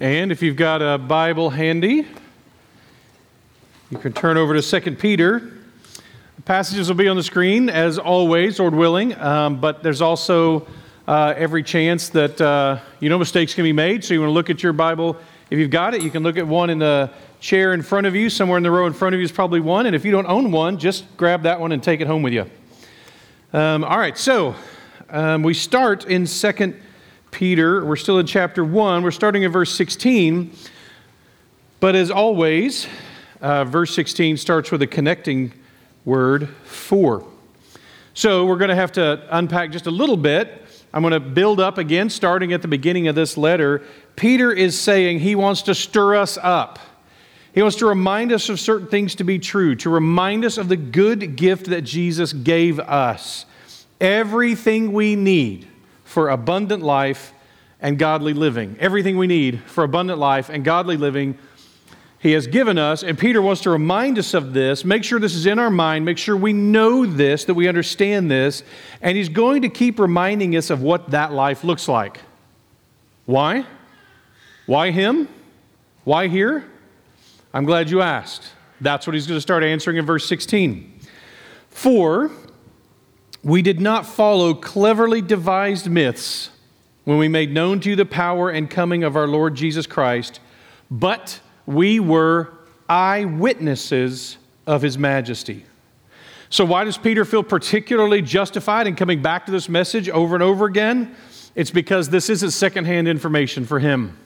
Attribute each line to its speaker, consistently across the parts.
Speaker 1: And if you've got a Bible handy, you can turn over to 2 Peter. The passages will be on the screen, as always, Lord willing, um, but there's also uh, every chance that uh, you know mistakes can be made. So you want to look at your Bible. If you've got it, you can look at one in the chair in front of you. Somewhere in the row in front of you is probably one. And if you don't own one, just grab that one and take it home with you. Um, all right, so um, we start in 2 Peter. We're still in chapter 1. We're starting in verse 16. But as always, uh, verse 16 starts with a connecting word, for. So we're going to have to unpack just a little bit I'm going to build up again, starting at the beginning of this letter. Peter is saying he wants to stir us up. He wants to remind us of certain things to be true, to remind us of the good gift that Jesus gave us. Everything we need for abundant life and godly living. Everything we need for abundant life and godly living he has given us. And Peter wants to remind us of this, make sure this is in our mind, make sure we know this, that we understand this. And he's going to keep reminding us of what that life looks like. Why? Why him? Why here? I'm glad you asked. That's what he's going to start answering in verse 16. For we did not follow cleverly devised myths when we made known to you the power and coming of our Lord Jesus Christ, but we were eyewitnesses of his majesty. So, why does Peter feel particularly justified in coming back to this message over and over again? It's because this isn't secondhand information for him.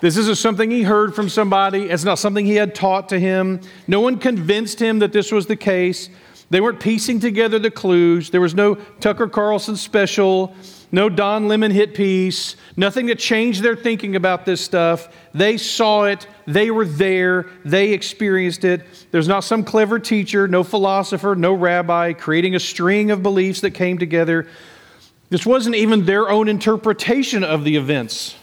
Speaker 1: This isn't something he heard from somebody. It's not something he had taught to him. No one convinced him that this was the case. They weren't piecing together the clues. There was no Tucker Carlson special no Don Lemon hit piece, nothing to change their thinking about this stuff. They saw it, they were there, they experienced it. There's not some clever teacher, no philosopher, no rabbi creating a string of beliefs that came together. This wasn't even their own interpretation of the events,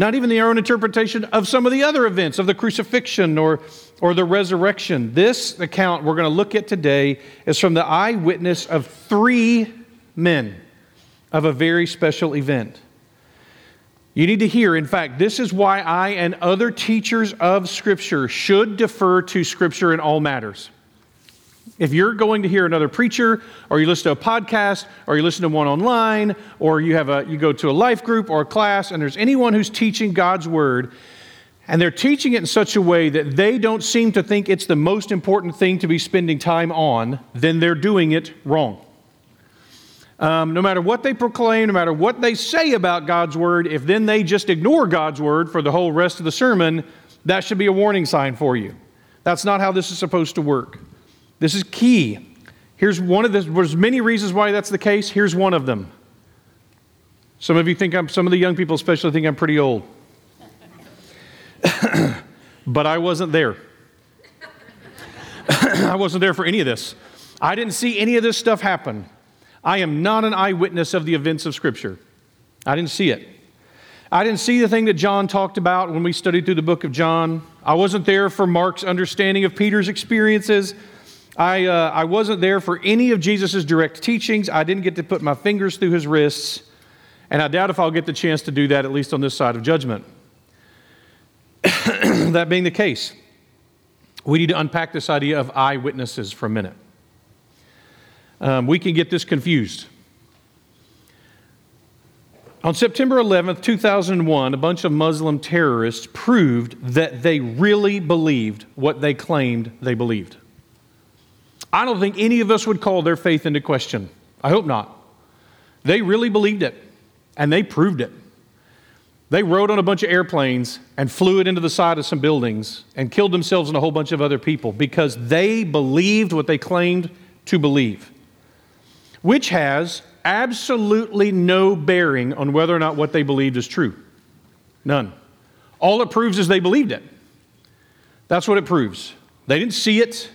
Speaker 1: not even their own interpretation of some of the other events of the crucifixion or, or the resurrection. This account we're going to look at today is from the eyewitness of three men of a very special event. You need to hear, in fact, this is why I and other teachers of Scripture should defer to Scripture in all matters. If you're going to hear another preacher, or you listen to a podcast, or you listen to one online, or you, have a, you go to a life group or a class, and there's anyone who's teaching God's Word, and they're teaching it in such a way that they don't seem to think it's the most important thing to be spending time on, then they're doing it wrong. Um, no matter what they proclaim, no matter what they say about God's word, if then they just ignore God's word for the whole rest of the sermon, that should be a warning sign for you. That's not how this is supposed to work. This is key. Here's one of the, there's many reasons why that's the case. Here's one of them. Some of you think I'm, some of the young people especially think I'm pretty old. but I wasn't there. I wasn't there for any of this. I didn't see any of this stuff happen. I am not an eyewitness of the events of Scripture. I didn't see it. I didn't see the thing that John talked about when we studied through the book of John. I wasn't there for Mark's understanding of Peter's experiences. I, uh, I wasn't there for any of Jesus' direct teachings. I didn't get to put my fingers through his wrists. And I doubt if I'll get the chance to do that, at least on this side of judgment. that being the case, we need to unpack this idea of eyewitnesses for a minute um, we can get this confused. On September 11th, 2001, a bunch of Muslim terrorists proved that they really believed what they claimed they believed. I don't think any of us would call their faith into question. I hope not. They really believed it, and they proved it. They rode on a bunch of airplanes and flew it into the side of some buildings and killed themselves and a whole bunch of other people because they believed what they claimed to believe which has absolutely no bearing on whether or not what they believed is true. None. All it proves is they believed it. That's what it proves. They didn't see it,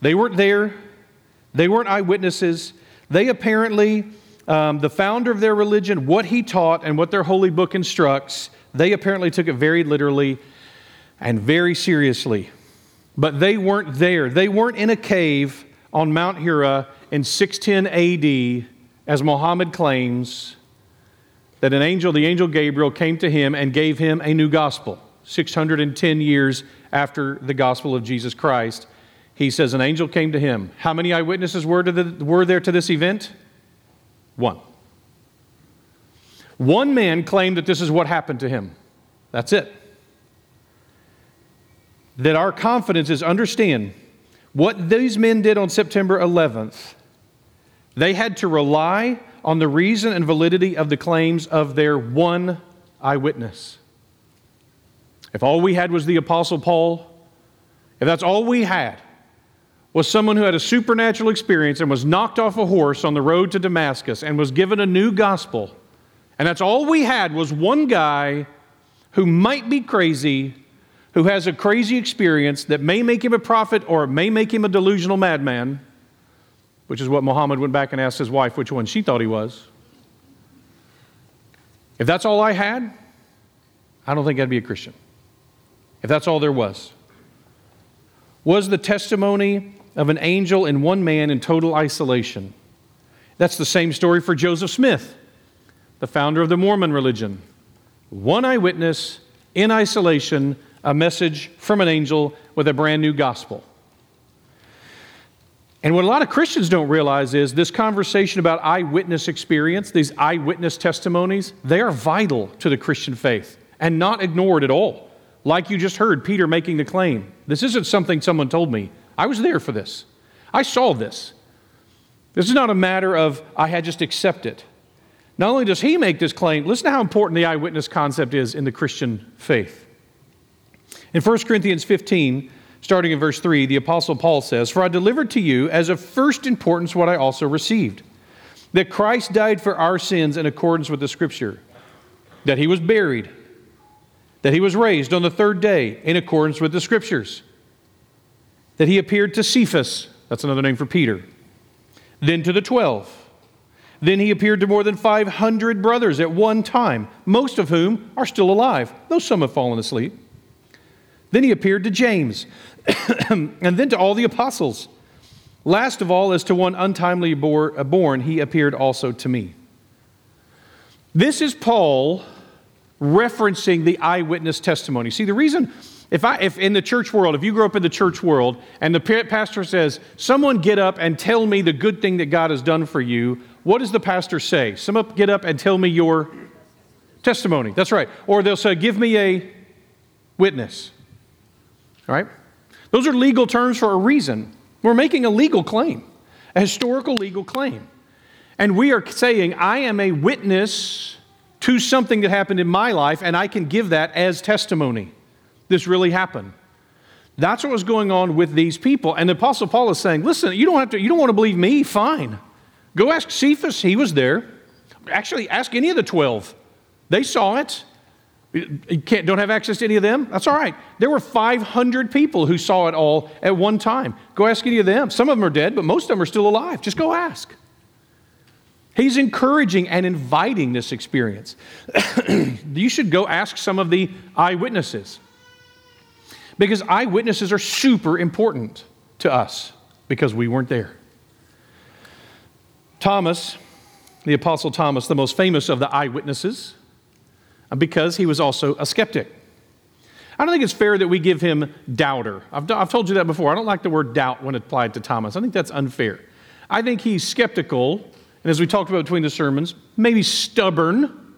Speaker 1: they weren't there, they weren't eyewitnesses. They apparently, um, the founder of their religion, what he taught and what their holy book instructs, they apparently took it very literally and very seriously. But they weren't there. They weren't in a cave on Mount Hira in 610 AD, as Muhammad claims, that an angel, the angel Gabriel, came to him and gave him a new gospel. 610 years after the gospel of Jesus Christ, he says an angel came to him. How many eyewitnesses were, the, were there to this event? One. One man claimed that this is what happened to him. That's it. That our confidence is understand what these men did on September 11th. They had to rely on the reason and validity of the claims of their one eyewitness. If all we had was the Apostle Paul, if that's all we had was someone who had a supernatural experience and was knocked off a horse on the road to Damascus and was given a new gospel, and that's all we had was one guy who might be crazy, who has a crazy experience that may make him a prophet or may make him a delusional madman, which is what Muhammad went back and asked his wife which one she thought he was. If that's all I had, I don't think I'd be a Christian. If that's all there was. Was the testimony of an angel in one man in total isolation? That's the same story for Joseph Smith the founder of the Mormon religion. One eyewitness in isolation, a message from an angel with a brand new gospel. And what a lot of Christians don't realize is this conversation about eyewitness experience, these eyewitness testimonies, they are vital to the Christian faith and not ignored at all. Like you just heard Peter making the claim. This isn't something someone told me. I was there for this. I saw this. This is not a matter of I had just accept it. Not only does he make this claim, listen to how important the eyewitness concept is in the Christian faith. In 1 Corinthians 15, starting in verse 3, the Apostle Paul says, For I delivered to you as of first importance what I also received that Christ died for our sins in accordance with the Scripture, that he was buried, that he was raised on the third day in accordance with the Scriptures, that he appeared to Cephas, that's another name for Peter, then to the twelve. Then he appeared to more than 500 brothers at one time, most of whom are still alive, though some have fallen asleep. Then he appeared to James, and then to all the apostles. Last of all, as to one untimely uh, born, he appeared also to me. This is Paul referencing the eyewitness testimony. See, the reason, if, I, if in the church world, if you grew up in the church world and the pastor says, Someone get up and tell me the good thing that God has done for you, what does the pastor say? Someone get up and tell me your testimony. That's right. Or they'll say, Give me a witness. All right? Those are legal terms for a reason. We're making a legal claim, a historical legal claim. And we are saying, I am a witness to something that happened in my life, and I can give that as testimony. This really happened. That's what was going on with these people. And the Apostle Paul is saying, listen, you don't have to, you don't want to believe me, fine. Go ask Cephas, he was there. Actually, ask any of the 12. They saw it. You can't, don't have access to any of them? That's all right. There were 500 people who saw it all at one time. Go ask any of them. Some of them are dead, but most of them are still alive. Just go ask. He's encouraging and inviting this experience. you should go ask some of the eyewitnesses because eyewitnesses are super important to us because we weren't there. Thomas, the Apostle Thomas, the most famous of the eyewitnesses, because he was also a skeptic. I don't think it's fair that we give him doubter. I've, I've told you that before. I don't like the word doubt when applied to Thomas. I think that's unfair. I think he's skeptical, and as we talked about between the sermons, maybe stubborn.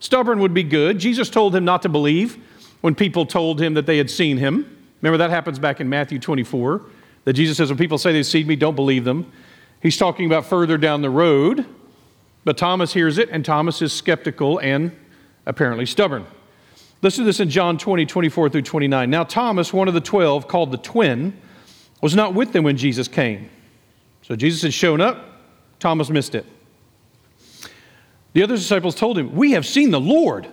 Speaker 1: Stubborn would be good. Jesus told him not to believe when people told him that they had seen him. Remember, that happens back in Matthew 24, that Jesus says, When people say they've seen me, don't believe them. He's talking about further down the road, but Thomas hears it, and Thomas is skeptical and apparently stubborn. Listen to this in John 20, 24 through 29. Now, Thomas, one of the twelve, called the twin, was not with them when Jesus came. So Jesus had shown up, Thomas missed it. The other disciples told him, We have seen the Lord.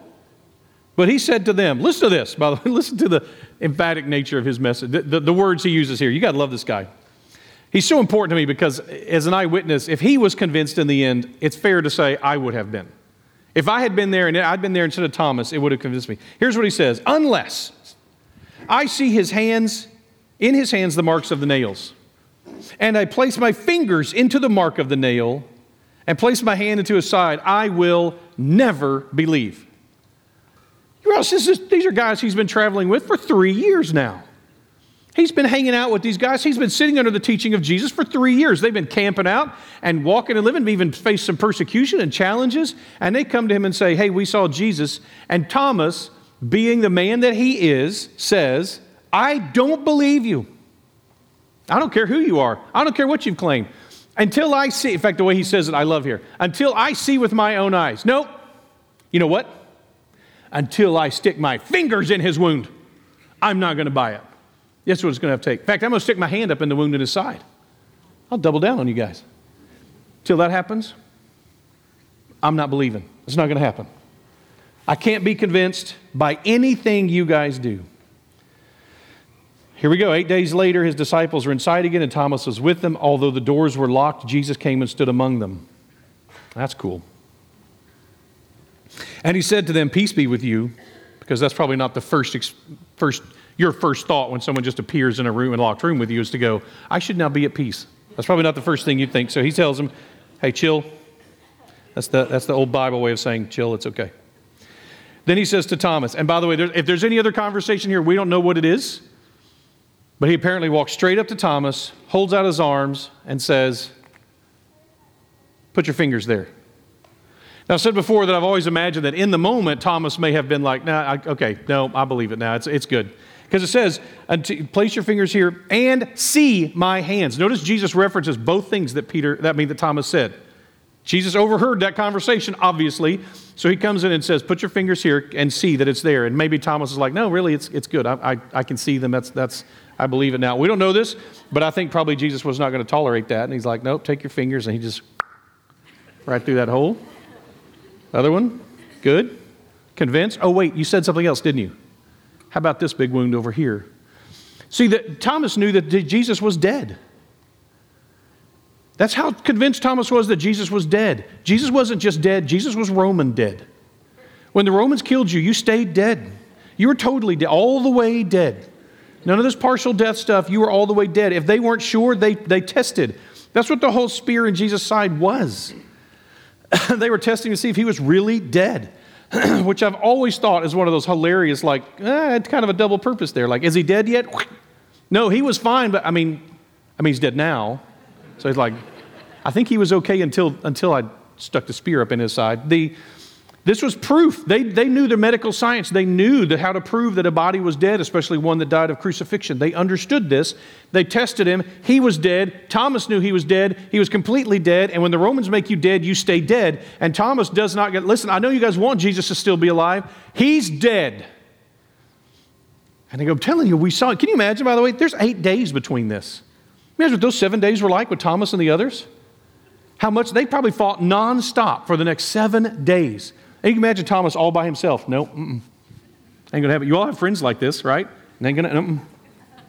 Speaker 1: But he said to them, Listen to this, by the way, listen to the emphatic nature of his message, the, the, the words he uses here. You got to love this guy. He's so important to me because, as an eyewitness, if he was convinced in the end, it's fair to say I would have been. If I had been there and I'd been there instead of Thomas, it would have convinced me. Here's what he says Unless I see his hands, in his hands, the marks of the nails, and I place my fingers into the mark of the nail, and place my hand into his side, I will never believe. Is, these are guys he's been traveling with for three years now. He's been hanging out with these guys. He's been sitting under the teaching of Jesus for three years. They've been camping out and walking and living, even faced some persecution and challenges. And they come to him and say, Hey, we saw Jesus. And Thomas, being the man that he is, says, I don't believe you. I don't care who you are. I don't care what you've claimed. Until I see, in fact, the way he says it, I love here. Until I see with my own eyes. Nope. You know what? Until I stick my fingers in his wound, I'm not going to buy it. That's what it's going to have to take. In fact, I'm going to stick my hand up in the wound in his side. I'll double down on you guys. Till that happens, I'm not believing. It's not going to happen. I can't be convinced by anything you guys do. Here we go. Eight days later, his disciples were inside again, and Thomas was with them. Although the doors were locked, Jesus came and stood among them. That's cool. And he said to them, Peace be with you, because that's probably not the first, first your first thought when someone just appears in a room, in a locked room with you, is to go, I should now be at peace. That's probably not the first thing you think. So he tells them, hey, chill. That's the, that's the old Bible way of saying, chill, it's okay. Then he says to Thomas, and by the way, there, if there's any other conversation here, we don't know what it is, but he apparently walks straight up to Thomas, holds out his arms, and says, Put your fingers there. Now, I said before that I've always imagined that in the moment, Thomas may have been like, nah, I, okay, no, I believe it now. It's, it's good. Because it says, place your fingers here and see my hands. Notice Jesus references both things that Peter, that mean that Thomas said. Jesus overheard that conversation, obviously. So he comes in and says, Put your fingers here and see that it's there. And maybe Thomas is like, No, really, it's, it's good. I, I, I can see them. That's, that's, I believe it now. We don't know this, but I think probably Jesus was not going to tolerate that. And he's like, Nope, take your fingers. And he just right through that hole. Other one? Good. Convinced? Oh, wait, you said something else, didn't you? How about this big wound over here? See, that Thomas knew that Jesus was dead. That's how convinced Thomas was that Jesus was dead. Jesus wasn't just dead, Jesus was Roman dead. When the Romans killed you, you stayed dead. You were totally dead, all the way dead. None of this partial death stuff, you were all the way dead. If they weren't sure, they, they tested. That's what the whole spear in Jesus' side was. they were testing to see if he was really dead. which I've always thought is one of those hilarious, like, eh, it's kind of a double purpose there. Like, is he dead yet? No, he was fine, but I mean, I mean, he's dead now. So he's like, I think he was okay until, until I stuck the spear up in his side. The, this was proof. They, they knew the medical science. They knew that how to prove that a body was dead, especially one that died of crucifixion. They understood this. They tested him. He was dead. Thomas knew he was dead. He was completely dead. And when the Romans make you dead, you stay dead. And Thomas does not get, listen, I know you guys want Jesus to still be alive. He's dead. And they go, I'm telling you, we saw it. Can you imagine, by the way? There's eight days between this. Imagine what those seven days were like with Thomas and the others. How much they probably fought nonstop for the next seven days. And you can imagine Thomas all by himself. No, nope, ain't gonna happen. You all have friends like this, right? ain't gonna. Mm-mm.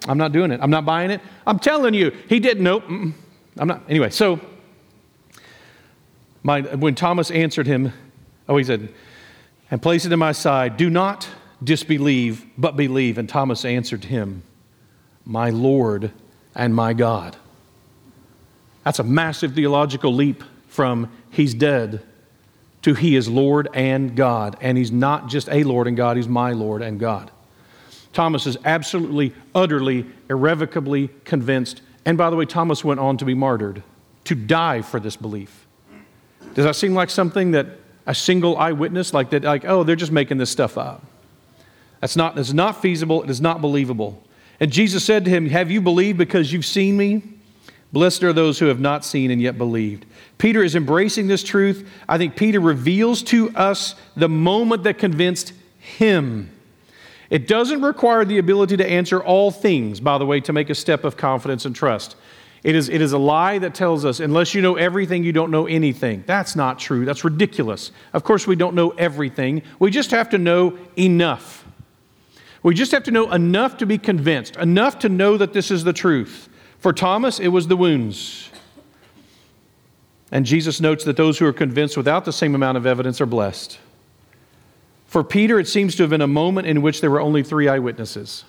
Speaker 1: I'm not doing it. I'm not buying it. I'm telling you, he didn't. Nope. Mm-mm. I'm not. Anyway, so my, when Thomas answered him, oh, he said, and place it in my side. Do not disbelieve, but believe. And Thomas answered him, My Lord and my God. That's a massive theological leap from he's dead to He is Lord and God. And He's not just a Lord and God, He's my Lord and God. Thomas is absolutely, utterly, irrevocably convinced. And by the way, Thomas went on to be martyred, to die for this belief. Does that seem like something that a single eyewitness, like that, like, oh, they're just making this stuff up? That's not, that's not feasible, it is not believable. And Jesus said to him, Have you believed because you've seen me? Blessed are those who have not seen and yet believed. Peter is embracing this truth. I think Peter reveals to us the moment that convinced him. It doesn't require the ability to answer all things, by the way, to make a step of confidence and trust. It is, it is a lie that tells us, unless you know everything, you don't know anything. That's not true. That's ridiculous. Of course, we don't know everything. We just have to know enough. We just have to know enough to be convinced, enough to know that this is the truth. For Thomas, it was the wounds. And Jesus notes that those who are convinced without the same amount of evidence are blessed. For Peter, it seems to have been a moment in which there were only three eyewitnesses.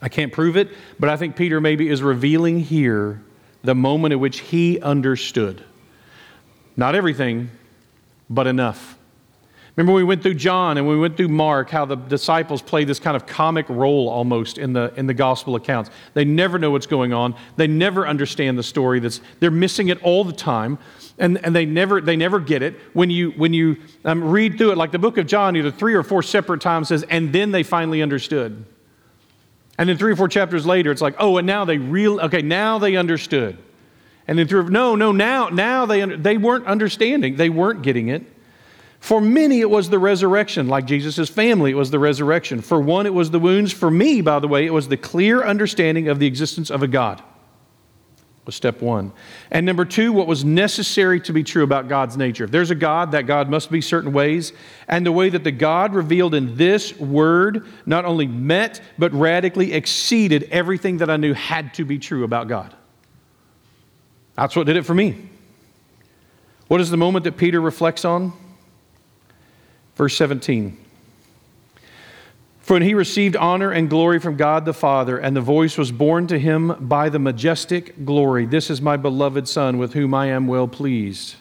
Speaker 1: I can't prove it, but I think Peter maybe is revealing here the moment at which he understood. Not everything, but enough. Remember, we went through John and we went through Mark, how the disciples play this kind of comic role almost in the, in the gospel accounts. They never know what's going on. They never understand the story. That's, they're missing it all the time, and, and they, never, they never get it. When you, when you um, read through it, like the book of John, either three or four separate times says, and then they finally understood. And then three or four chapters later, it's like, oh, and now they real okay, now they understood. And then through, no, no, now, now they, they weren't understanding. They weren't getting it. For many, it was the resurrection, like Jesus' family, it was the resurrection. For one, it was the wounds. For me, by the way, it was the clear understanding of the existence of a God. Was step one. And number two, what was necessary to be true about God's nature. If there's a God, that God must be certain ways. And the way that the God revealed in this word not only met, but radically exceeded everything that I knew had to be true about God. That's what did it for me. What is the moment that Peter reflects on? Verse 17. For when he received honor and glory from God the Father, and the voice was borne to him by the majestic glory, This is my beloved Son, with whom I am well pleased.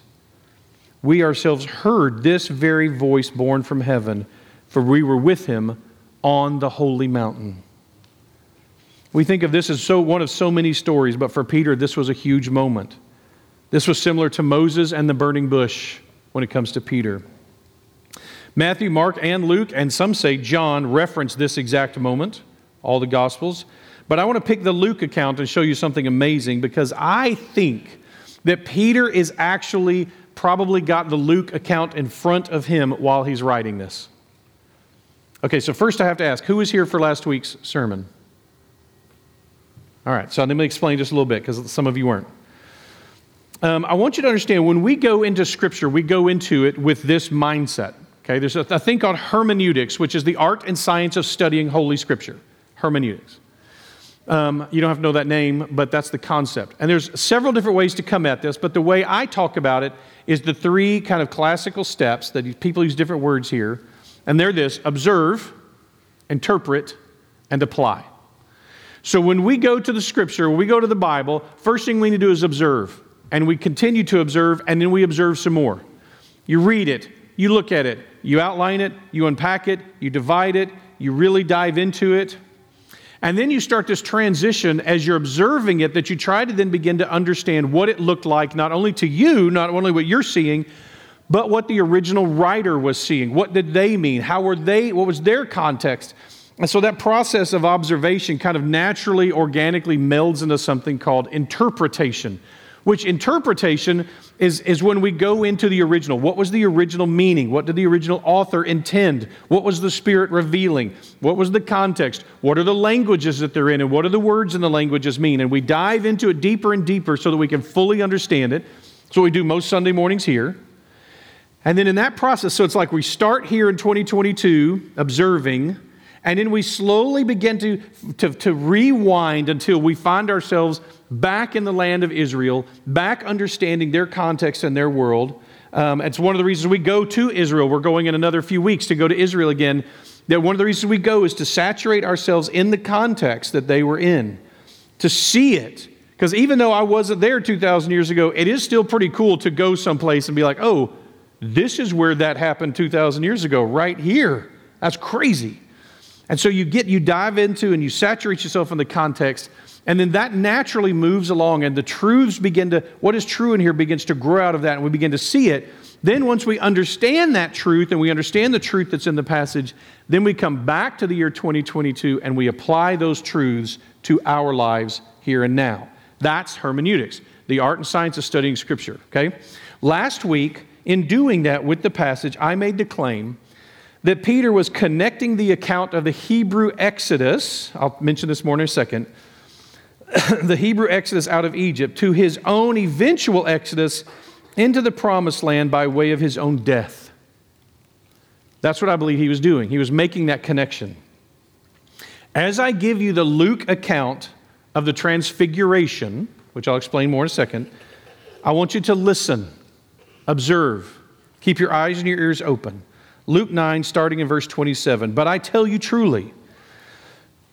Speaker 1: We ourselves heard this very voice borne from heaven, for we were with him on the holy mountain. We think of this as so, one of so many stories, but for Peter, this was a huge moment. This was similar to Moses and the burning bush when it comes to Peter. Matthew, Mark, and Luke, and some say John, reference this exact moment, all the Gospels. But I want to pick the Luke account and show you something amazing because I think that Peter is actually probably got the Luke account in front of him while he's writing this. Okay, so first I have to ask who was here for last week's sermon? All right, so let me explain just a little bit because some of you weren't. Um, I want you to understand when we go into Scripture, we go into it with this mindset. Okay, there's a, a thing called hermeneutics, which is the art and science of studying Holy Scripture. Hermeneutics. Um, you don't have to know that name, but that's the concept. And there's several different ways to come at this, but the way I talk about it is the three kind of classical steps that people use different words here. And they're this observe, interpret, and apply. So when we go to the scripture, when we go to the Bible, first thing we need to do is observe. And we continue to observe, and then we observe some more. You read it, you look at it, you outline it, you unpack it, you divide it, you really dive into it. And then you start this transition as you're observing it that you try to then begin to understand what it looked like, not only to you, not only what you're seeing, but what the original writer was seeing. What did they mean? How were they, what was their context? And so that process of observation kind of naturally, organically melds into something called interpretation, which interpretation is, is when we go into the original. What was the original meaning? What did the original author intend? What was the Spirit revealing? What was the context? What are the languages that they're in? And what do the words in the languages mean? And we dive into it deeper and deeper so that we can fully understand it. What we do most Sunday mornings here. And then in that process, so it's like we start here in 2022 observing, and then we slowly begin to, to, to rewind until we find ourselves back in the land of Israel, back understanding their context and their world. Um, it's one of the reasons we go to Israel. We're going in another few weeks to go to Israel again. That one of the reasons we go is to saturate ourselves in the context that they were in, to see it. Because even though I wasn't there 2,000 years ago, it is still pretty cool to go someplace and be like, oh, this is where that happened 2,000 years ago, right here. That's crazy. And so you get, you dive into and you saturate yourself in the context and then that naturally moves along, and the truths begin to, what is true in here begins to grow out of that, and we begin to see it. Then, once we understand that truth and we understand the truth that's in the passage, then we come back to the year 2022 and we apply those truths to our lives here and now. That's hermeneutics, the art and science of studying Scripture, okay? Last week, in doing that with the passage, I made the claim that Peter was connecting the account of the Hebrew Exodus, I'll mention this more in a second, the Hebrew exodus out of Egypt to his own eventual exodus into the promised land by way of his own death. That's what I believe he was doing. He was making that connection. As I give you the Luke account of the transfiguration, which I'll explain more in a second, I want you to listen, observe, keep your eyes and your ears open. Luke 9, starting in verse 27. But I tell you truly,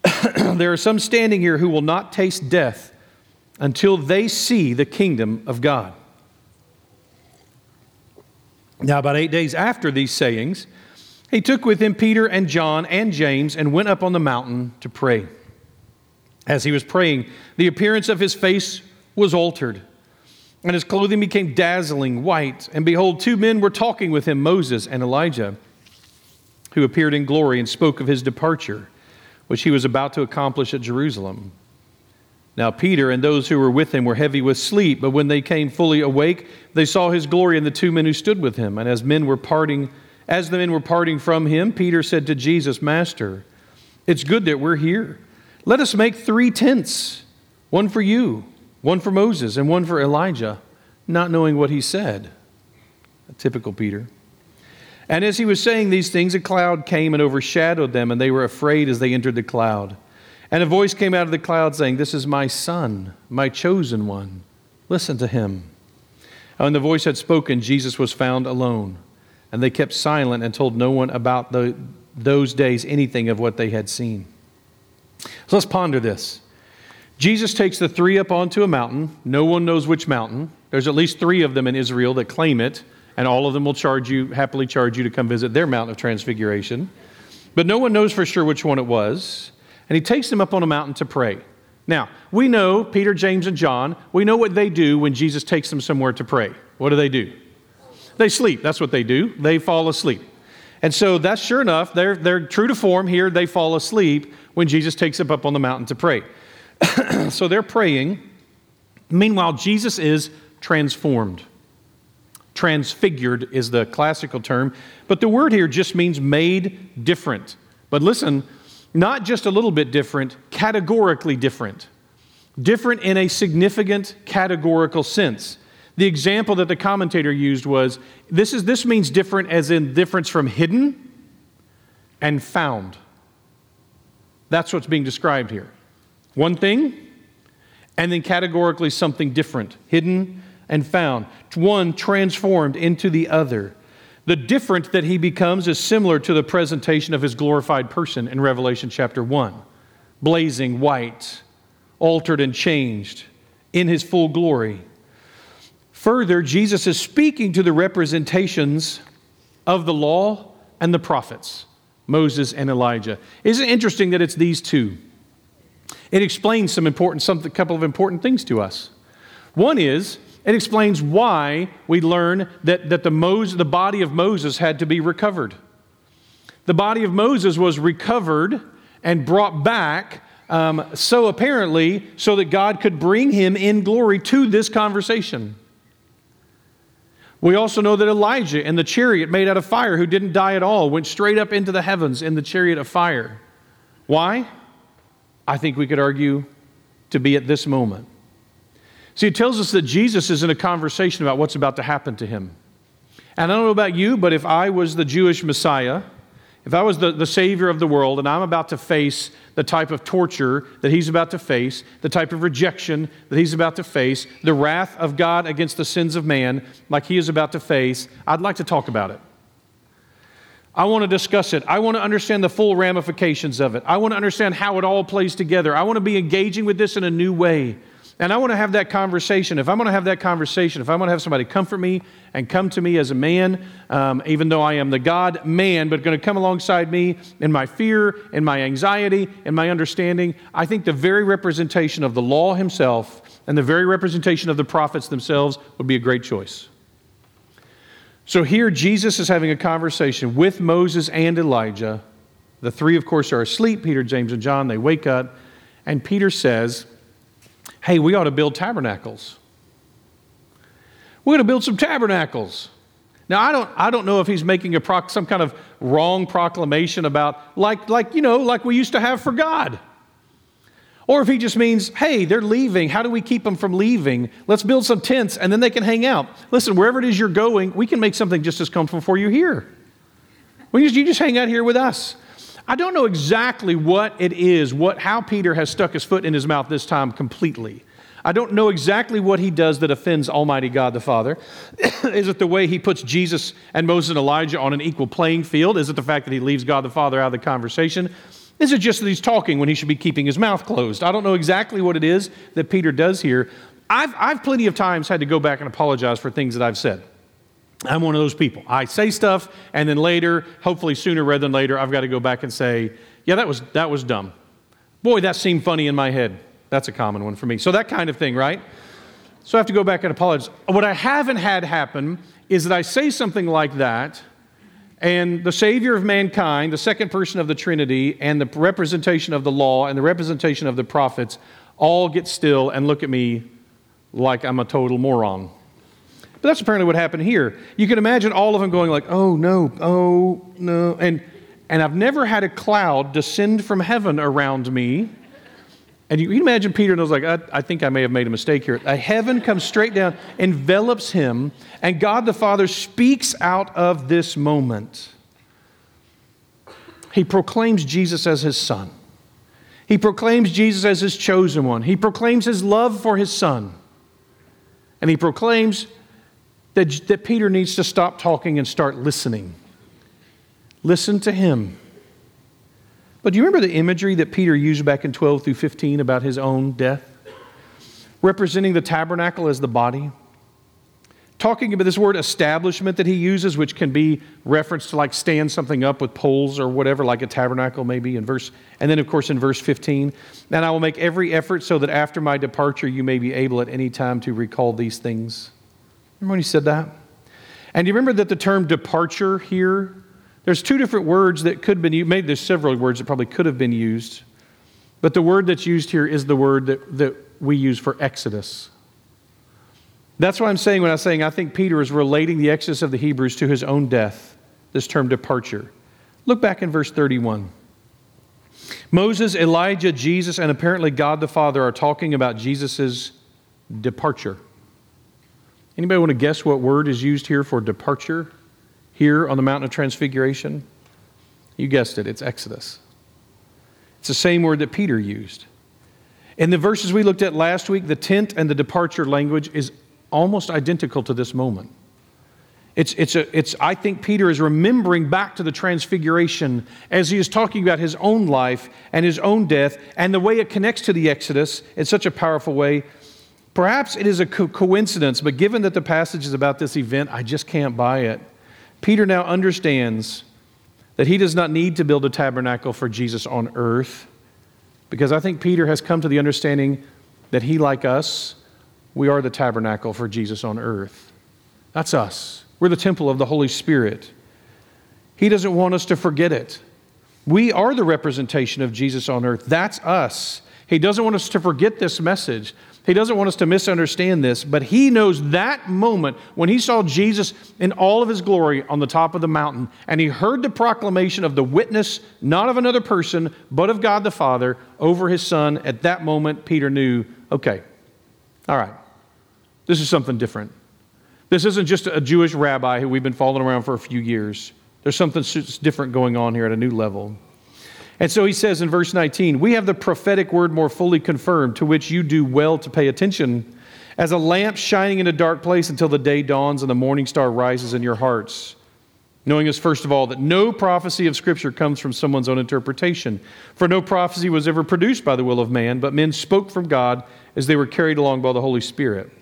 Speaker 1: there are some standing here who will not taste death until they see the kingdom of God. Now, about eight days after these sayings, he took with him Peter and John and James and went up on the mountain to pray. As he was praying, the appearance of his face was altered, and his clothing became dazzling white. And behold, two men were talking with him, Moses and Elijah, who appeared in glory and spoke of his departure, which he was about to accomplish at Jerusalem. Now, Peter and those who were with him were heavy with sleep, but when they came fully awake, they saw his glory and the two men who stood with him. And as men were parting, as the men were parting from him, Peter said to Jesus, Master, it's good that we're here. Let us make three tents one for you, one for Moses, and one for Elijah, not knowing what he said. A typical Peter. And as he was saying these things, a cloud came and overshadowed them, and they were afraid as they entered the cloud. And a voice came out of the cloud saying, This is my son, my chosen one. Listen to him. And when the voice had spoken, Jesus was found alone. And they kept silent and told no one about the, those days anything of what they had seen. So let's ponder this. Jesus takes the three up onto a mountain. No one knows which mountain. There's at least three of them in Israel that claim it, and all of them will charge you, happily charge you to come visit their mountain of Transfiguration. But no one knows for sure which one it was and he takes them up on a mountain to pray. Now, we know Peter, James, and John, we know what they do when Jesus takes them somewhere to pray. What do they do? They sleep. That's what they do. They fall asleep. And so that's sure enough, they're, they're true to form here. They fall asleep when Jesus takes them up on the mountain to pray. so they're praying. Meanwhile, Jesus is transformed. Transfigured is the classical term, but the word here just means made different. But listen, not just a little bit different, categorically different. Different in a significant categorical sense. The example that the commentator used was this, is, this means different as in difference from hidden and found. That's what's being described here. One thing, and then categorically something different, hidden and found. One transformed into the other. The different that he becomes is similar to the presentation of his glorified person in Revelation chapter 1 blazing white, altered and changed in his full glory. Further, Jesus is speaking to the representations of the law and the prophets, Moses and Elijah. Isn't it interesting that it's these two? It explains some important, some, a couple of important things to us. One is it explains why we learn that, that the, Moses, the body of Moses had to be recovered. The body of Moses was recovered and brought back um, so apparently so that God could bring him in glory to this conversation. We also know that Elijah in the chariot made out of fire, who didn't die at all, went straight up into the heavens in the chariot of fire. Why? I think we could argue to be at this moment. See, it tells us that Jesus is in a conversation about what's about to happen to him. And I don't know about you, but if I was the Jewish Messiah, if I was the, the Savior of the world and I'm about to face the type of torture that he's about to face, the type of rejection that he's about to face, the wrath of God against the sins of man, like he is about to face, I'd like to talk about it. I want to discuss it. I want to understand the full ramifications of it. I want to understand how it all plays together. I want to be engaging with this in a new way. And I want to have that conversation. If I'm going to have that conversation, if I'm going to have somebody comfort me and come to me as a man, um, even though I am the God man, but going to come alongside me in my fear, in my anxiety, in my understanding, I think the very representation of the law himself and the very representation of the prophets themselves would be a great choice. So here, Jesus is having a conversation with Moses and Elijah. The three, of course, are asleep Peter, James, and John. They wake up, and Peter says, hey, we ought to build tabernacles. We're going to build some tabernacles. Now, I don't, I don't know if he's making a proc, some kind of wrong proclamation about, like, like, you know, like we used to have for God. Or if he just means, hey, they're leaving. How do we keep them from leaving? Let's build some tents and then they can hang out. Listen, wherever it is you're going, we can make something just as comfortable for you here. We just, you just hang out here with us. I don't know exactly what it is, what, how Peter has stuck his foot in his mouth this time completely. I don't know exactly what he does that offends Almighty God the Father. is it the way he puts Jesus and Moses and Elijah on an equal playing field? Is it the fact that he leaves God the Father out of the conversation? Is it just that he's talking when he should be keeping his mouth closed? I don't know exactly what it is that Peter does here. I've, I've plenty of times had to go back and apologize for things that I've said. I'm one of those people. I say stuff, and then later, hopefully sooner rather than later, I've got to go back and say, yeah, that was, that was dumb. Boy, that seemed funny in my head. That's a common one for me. So that kind of thing, right? So I have to go back and apologize. What I haven't had happen is that I say something like that, and the Savior of mankind, the second person of the Trinity, and the representation of the law and the representation of the prophets all get still and look at me like I'm a total moron. But that's apparently what happened here. You can imagine all of them going like, "Oh no, oh no," and and I've never had a cloud descend from heaven around me. And you imagine Peter knows like, I, I think I may have made a mistake here. A heaven comes straight down, envelops him, and God the Father speaks out of this moment. He proclaims Jesus as his son. He proclaims Jesus as his chosen one. He proclaims his love for his son. And he proclaims that, that Peter needs to stop talking and start listening. Listen to him. But do you remember the imagery that Peter used back in 12 through 15 about his own death? Representing the tabernacle as the body. Talking about this word establishment that he uses, which can be referenced to like stand something up with poles or whatever, like a tabernacle maybe in verse, and then of course in verse 15, and I will make every effort so that after my departure you may be able at any time to recall these things. Remember when he said that? And do you remember that the term departure here, there's two different words that could have been used. Maybe there's several words that probably could have been used. But the word that's used here is the word that, that we use for Exodus. That's what I'm saying when I'm saying I think Peter is relating the Exodus of the Hebrews to his own death, this term departure. Look back in verse 31. Moses, Elijah, Jesus, and apparently God the Father are talking about Jesus' departure. Anybody want to guess what word is used here for departure here on the Mountain of Transfiguration? You guessed it, it's Exodus. It's the same word that Peter used. In the verses we looked at last week, the tent and the departure language is almost identical to this moment. It's, it's, a, it's, I think Peter is remembering back to the transfiguration as he is talking about his own life and his own death and the way it connects to the Exodus in such a powerful way Perhaps it is a co- coincidence, but given that the passage is about this event, I just can't buy it. Peter now understands that he does not need to build a tabernacle for Jesus on earth, because I think Peter has come to the understanding that he, like us, we are the tabernacle for Jesus on earth. That's us. We're the temple of the Holy Spirit. He doesn't want us to forget it. We are the representation of Jesus on earth. That's us. He doesn't want us to forget this message. He doesn't want us to misunderstand this, but he knows that moment when he saw Jesus in all of his glory on the top of the mountain and he heard the proclamation of the witness, not of another person, but of God the Father over his son. At that moment, Peter knew okay, all right, this is something different. This isn't just a Jewish rabbi who we've been following around for a few years. There's something different going on here at a new level. And so he says in verse 19, We have the prophetic word more fully confirmed, to which you do well to pay attention, as a lamp shining in a dark place until the day dawns and the morning star rises in your hearts. Knowing this, first of all, that no prophecy of Scripture comes from someone's own interpretation. For no prophecy was ever produced by the will of man, but men spoke from God as they were carried along by the Holy Spirit.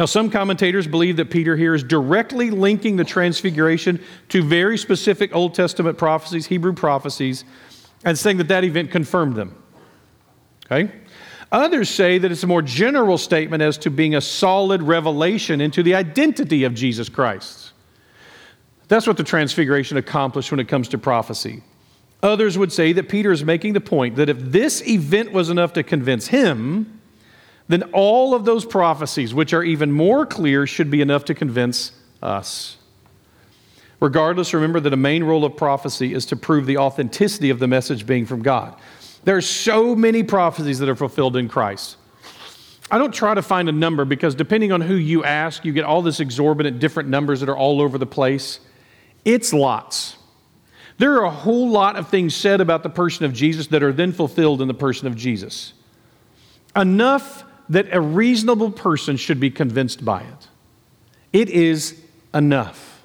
Speaker 1: Now, some commentators believe that Peter here is directly linking the transfiguration to very specific Old Testament prophecies, Hebrew prophecies, and saying that that event confirmed them. Okay? Others say that it's a more general statement as to being a solid revelation into the identity of Jesus Christ. That's what the transfiguration accomplished when it comes to prophecy. Others would say that Peter is making the point that if this event was enough to convince him, then all of those prophecies, which are even more clear, should be enough to convince us. Regardless, remember that a main role of prophecy is to prove the authenticity of the message being from God. There are so many prophecies that are fulfilled in Christ. I don't try to find a number because depending on who you ask, you get all this exorbitant different numbers that are all over the place. It's lots. There are a whole lot of things said about the person of Jesus that are then fulfilled in the person of Jesus. Enough that a reasonable person should be convinced by it. It is enough.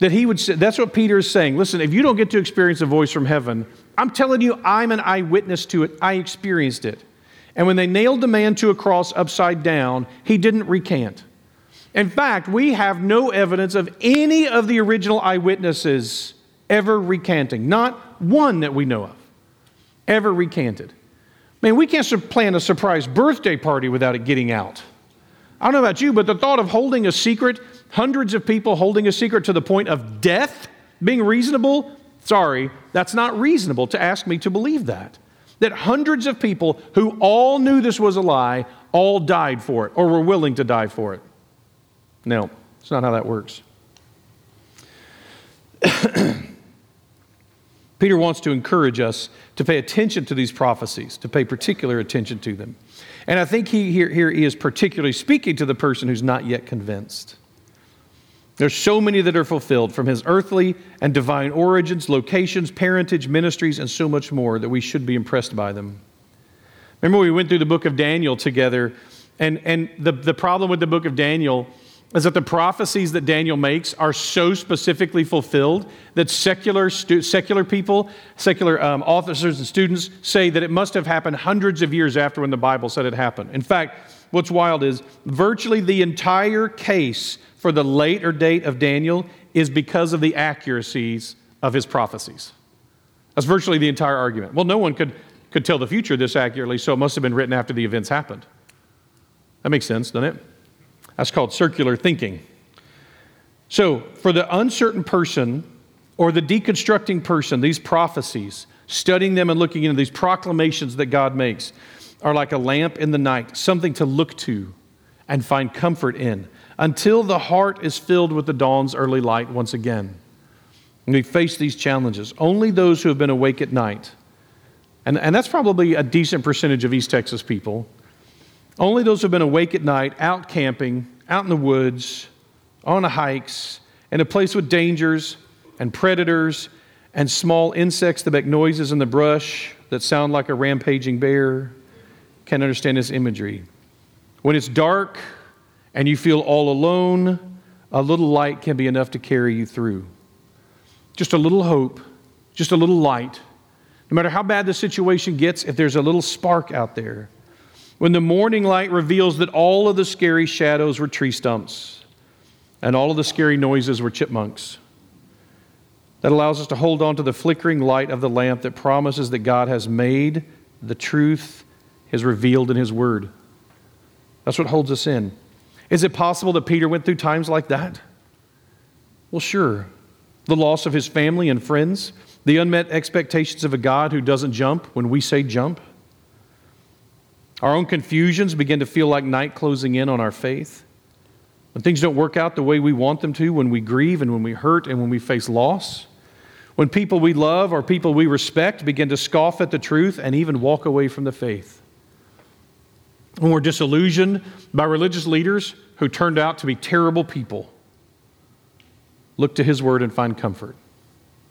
Speaker 1: That he would say, that's what Peter is saying. Listen, if you don't get to experience a voice from heaven, I'm telling you, I'm an eyewitness to it. I experienced it. And when they nailed the man to a cross upside down, he didn't recant. In fact, we have no evidence of any of the original eyewitnesses ever recanting, not one that we know of, ever recanted. Man, we can't plan a surprise birthday party without it getting out. I don't know about you, but the thought of holding a secret, hundreds of people holding a secret to the point of death, being reasonable, sorry, that's not reasonable to ask me to believe that. That hundreds of people who all knew this was a lie all died for it or were willing to die for it. No, it's not how that works. Peter wants to encourage us to pay attention to these prophecies, to pay particular attention to them. And I think he, here, here he is particularly speaking to the person who's not yet convinced. There's so many that are fulfilled from his earthly and divine origins, locations, parentage, ministries, and so much more that we should be impressed by them. Remember, we went through the book of Daniel together, and, and the, the problem with the book of Daniel is that the prophecies that Daniel makes are so specifically fulfilled that secular, stu- secular people, secular um, officers and students say that it must have happened hundreds of years after when the Bible said it happened. In fact, what's wild is virtually the entire case for the later date of Daniel is because of the accuracies of his prophecies. That's virtually the entire argument. Well, no one could, could tell the future this accurately, so it must have been written after the events happened. That makes sense, doesn't it? That's called circular thinking. So, for the uncertain person or the deconstructing person, these prophecies, studying them and looking into these proclamations that God makes, are like a lamp in the night, something to look to and find comfort in until the heart is filled with the dawn's early light once again. And we face these challenges. Only those who have been awake at night, and, and that's probably a decent percentage of East Texas people, only those who have been awake at night, out camping, out in the woods, on hikes, in a place with dangers and predators and small insects that make noises in the brush that sound like a rampaging bear can understand this imagery. When it's dark and you feel all alone, a little light can be enough to carry you through. Just a little hope, just a little light. No matter how bad the situation gets, if there's a little spark out there, when the morning light reveals that all of the scary shadows were tree stumps and all of the scary noises were chipmunks. That allows us to hold on to the flickering light of the lamp that promises that God has made the truth is revealed in His Word. That's what holds us in. Is it possible that Peter went through times like that? Well, sure. The loss of his family and friends, the unmet expectations of a God who doesn't jump when we say jump. Our own confusions begin to feel like night closing in on our faith. When things don't work out the way we want them to, when we grieve and when we hurt and when we face loss. When people we love or people we respect begin to scoff at the truth and even walk away from the faith. When we're disillusioned by religious leaders who turned out to be terrible people. Look to His Word and find comfort.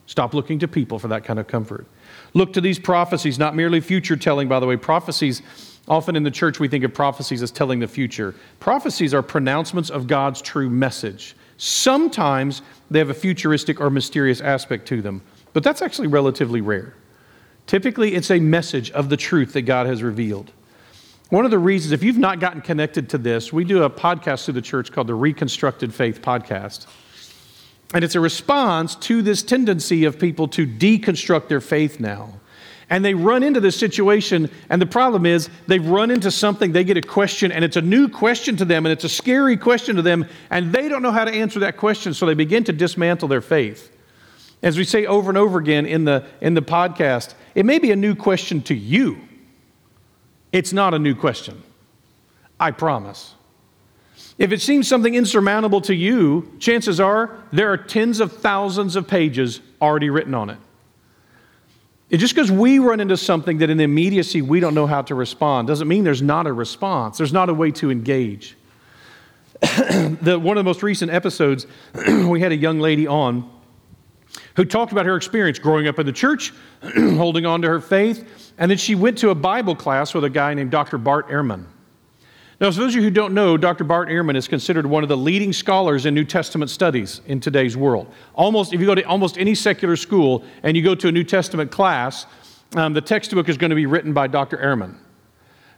Speaker 1: Stop looking to people for that kind of comfort. Look to these prophecies, not merely future telling, by the way. Prophecies Often in the church, we think of prophecies as telling the future. Prophecies are pronouncements of God's true message. Sometimes they have a futuristic or mysterious aspect to them, but that's actually relatively rare. Typically, it's a message of the truth that God has revealed. One of the reasons, if you've not gotten connected to this, we do a podcast through the church called the Reconstructed Faith Podcast. And it's a response to this tendency of people to deconstruct their faith now. And they run into this situation, and the problem is they've run into something, they get a question, and it's a new question to them, and it's a scary question to them, and they don't know how to answer that question, so they begin to dismantle their faith. As we say over and over again in the, in the podcast, it may be a new question to you. It's not a new question. I promise. If it seems something insurmountable to you, chances are there are tens of thousands of pages already written on it. It just because we run into something that in the immediacy we don't know how to respond doesn't mean there's not a response. There's not a way to engage. the, one of the most recent episodes, we had a young lady on who talked about her experience growing up in the church, holding on to her faith, and then she went to a Bible class with a guy named Dr. Bart Ehrman. Now, for those of you who don't know, Dr. Bart Ehrman is considered one of the leading scholars in New Testament studies in today's world. Almost, if you go to almost any secular school and you go to a New Testament class, um, the textbook is going to be written by Dr. Ehrman.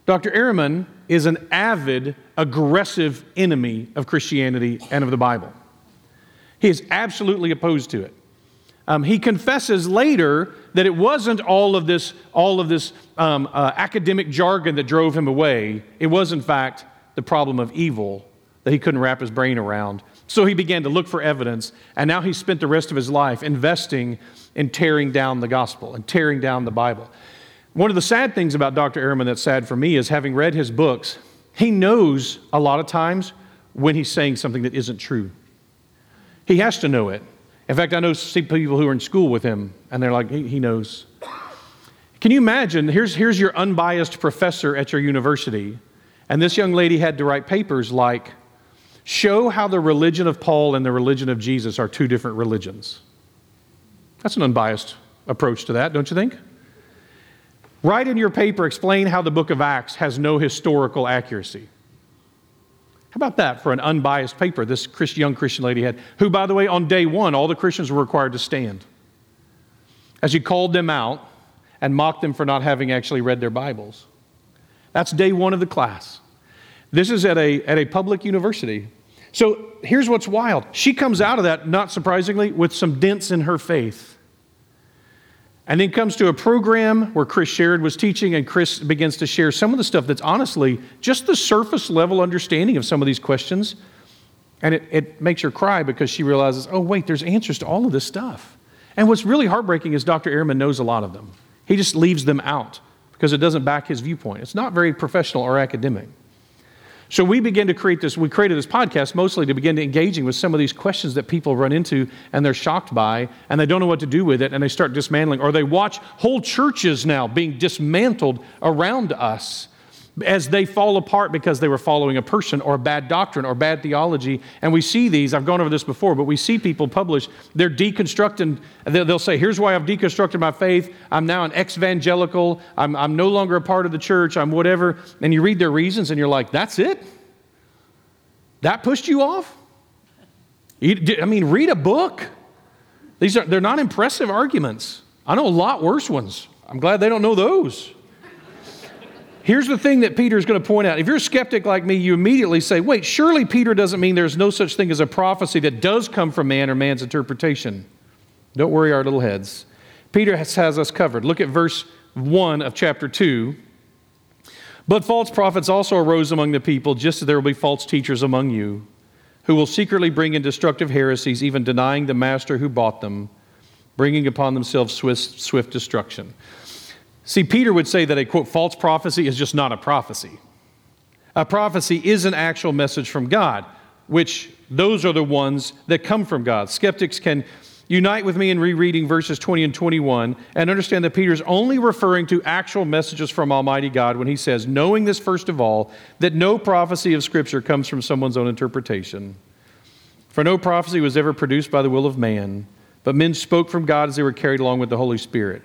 Speaker 1: Dr. Ehrman is an avid, aggressive enemy of Christianity and of the Bible. He is absolutely opposed to it. Um, he confesses later that it wasn't all of this, all of this um, uh, academic jargon that drove him away. It was, in fact, the problem of evil that he couldn't wrap his brain around. So he began to look for evidence, and now he spent the rest of his life investing in tearing down the gospel and tearing down the Bible. One of the sad things about Dr. Ehrman that's sad for me is having read his books, he knows a lot of times when he's saying something that isn't true. He has to know it. In fact, I know people who are in school with him, and they're like, he, he knows. Can you imagine? Here's, here's your unbiased professor at your university, and this young lady had to write papers like, Show how the religion of Paul and the religion of Jesus are two different religions. That's an unbiased approach to that, don't you think? Write in your paper, explain how the book of Acts has no historical accuracy. How about that for an unbiased paper this young Christian lady had, who, by the way, on day one, all the Christians were required to stand. As he called them out and mocked them for not having actually read their Bibles. That's day one of the class. This is at a, at a public university. So here's what's wild. She comes out of that, not surprisingly, with some dents in her faith. And then comes to a program where Chris Sherrod was teaching, and Chris begins to share some of the stuff that's honestly just the surface level understanding of some of these questions. And it, it makes her cry because she realizes, oh, wait, there's answers to all of this stuff. And what's really heartbreaking is Dr. Ehrman knows a lot of them. He just leaves them out because it doesn't back his viewpoint. It's not very professional or academic. So we begin to create this, we created this podcast mostly to begin to engaging with some of these questions that people run into and they're shocked by and they don't know what to do with it and they start dismantling or they watch whole churches now being dismantled around us as they fall apart because they were following a person or a bad doctrine or bad theology. And we see these, I've gone over this before, but we see people publish, they're deconstructing, they'll say, here's why I've deconstructed my faith. I'm now an ex-evangelical. I'm, I'm no longer a part of the church. I'm whatever. And you read their reasons and you're like, that's it? That pushed you off? I mean, read a book. These are, they're not impressive arguments. I know a lot worse ones. I'm glad they don't know those. Here's the thing that Peter is going to point out. If you're a skeptic like me, you immediately say, wait, surely Peter doesn't mean there's no such thing as a prophecy that does come from man or man's interpretation. Don't worry our little heads. Peter has, has us covered. Look at verse 1 of chapter 2. But false prophets also arose among the people, just as there will be false teachers among you, who will secretly bring in destructive heresies, even denying the master who bought them, bringing upon themselves swift, swift destruction. See, Peter would say that a quote, false prophecy is just not a prophecy. A prophecy is an actual message from God, which those are the ones that come from God. Skeptics can unite with me in rereading verses 20 and 21 and understand that Peter's only referring to actual messages from Almighty God when he says, knowing this first of all, that no prophecy of Scripture comes from someone's own interpretation. For no prophecy was ever produced by the will of man, but men spoke from God as they were carried along with the Holy Spirit.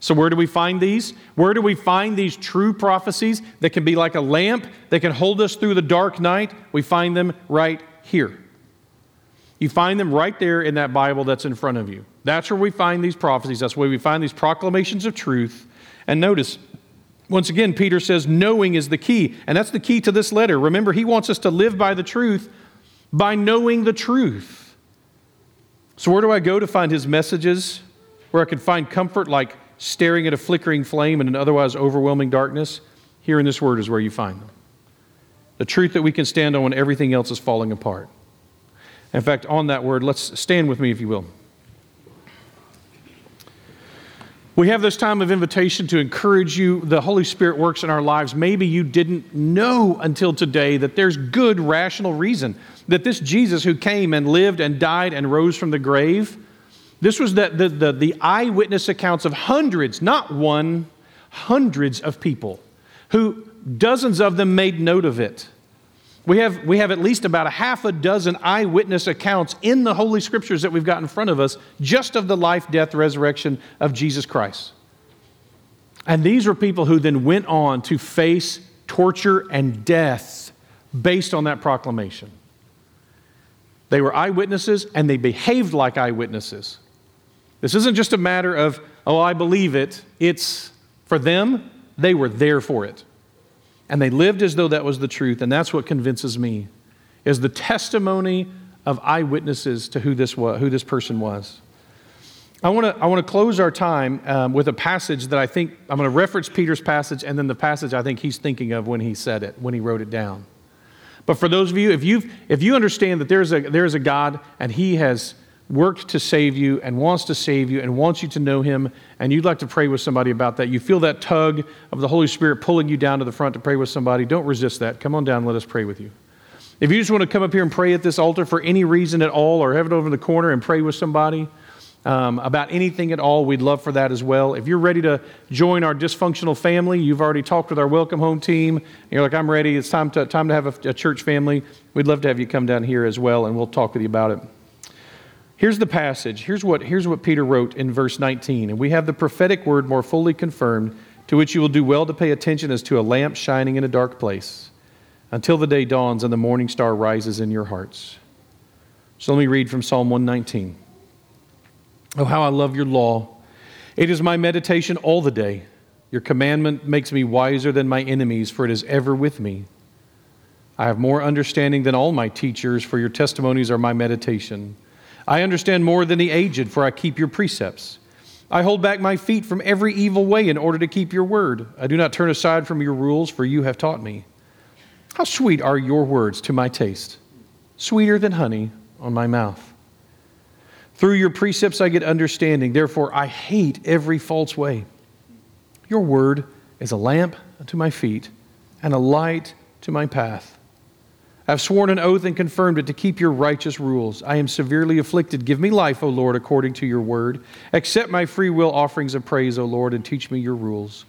Speaker 1: So, where do we find these? Where do we find these true prophecies that can be like a lamp that can hold us through the dark night? We find them right here. You find them right there in that Bible that's in front of you. That's where we find these prophecies. That's where we find these proclamations of truth. And notice, once again, Peter says knowing is the key. And that's the key to this letter. Remember, he wants us to live by the truth by knowing the truth. So, where do I go to find his messages? Where I can find comfort like staring at a flickering flame in an otherwise overwhelming darkness, here in this word is where you find them. The truth that we can stand on when everything else is falling apart. In fact, on that word, let's stand with me, if you will. We have this time of invitation to encourage you. The Holy Spirit works in our lives. Maybe you didn't know until today that there's good, rational reason that this Jesus who came and lived and died and rose from the grave this was the, the, the, the eyewitness accounts of hundreds, not one, hundreds of people who dozens of them made note of it. We have, we have at least about a half a dozen eyewitness accounts in the Holy Scriptures that we've got in front of us just of the life, death, resurrection of Jesus Christ. And these were people who then went on to face torture and death based on that proclamation. They were eyewitnesses and they behaved like eyewitnesses. This isn't just a matter of, oh, I believe it. It's for them, they were there for it. And they lived as though that was the truth, and that's what convinces me, is the testimony of eyewitnesses to who this, was, who this person was. I want to I want to close our time um, with a passage that I think I'm going to reference Peter's passage and then the passage I think he's thinking of when he said it, when he wrote it down. But for those of you, if you if you understand that there's a there's a God and He has worked to save you and wants to save you and wants you to know Him, and you'd like to pray with somebody about that, you feel that tug of the Holy Spirit pulling you down to the front to pray with somebody. Don't resist that. Come on down. Let us pray with you. If you just want to come up here and pray at this altar for any reason at all, or have it over in the corner and pray with somebody um, about anything at all, we'd love for that as well. If you're ready to join our dysfunctional family, you've already talked with our welcome home team, you're like, I'm ready, it's time to, time to have a, a church family, we'd love to have you come down here as well, and we'll talk with you about it. Here's the passage. Here's what, here's what Peter wrote in verse 19. And we have the prophetic word more fully confirmed, to which you will do well to pay attention as to a lamp shining in a dark place, until the day dawns and the morning star rises in your hearts. So let me read from Psalm 119. Oh, how I love your law. It is my meditation all the day. Your commandment makes me wiser than my enemies, for it is ever with me. I have more understanding than all my teachers, for your testimonies are my meditation. I understand more than the aged, for I keep your precepts. I hold back my feet from every evil way in order to keep your word. I do not turn aside from your rules, for you have taught me. How sweet are your words to my taste, sweeter than honey on my mouth. Through your precepts I get understanding. Therefore, I hate every false way. Your word is a lamp to my feet and a light to my path. I've sworn an oath and confirmed it to keep your righteous rules. I am severely afflicted. Give me life, O Lord, according to your word. Accept my free will offerings of praise, O Lord, and teach me your rules.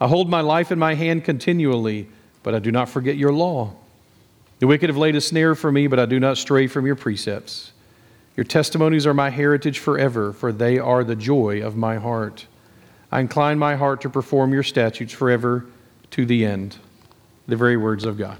Speaker 1: I hold my life in my hand continually, but I do not forget your law. The wicked have laid a snare for me, but I do not stray from your precepts. Your testimonies are my heritage forever, for they are the joy of my heart. I incline my heart to perform your statutes forever to the end. The very words of God.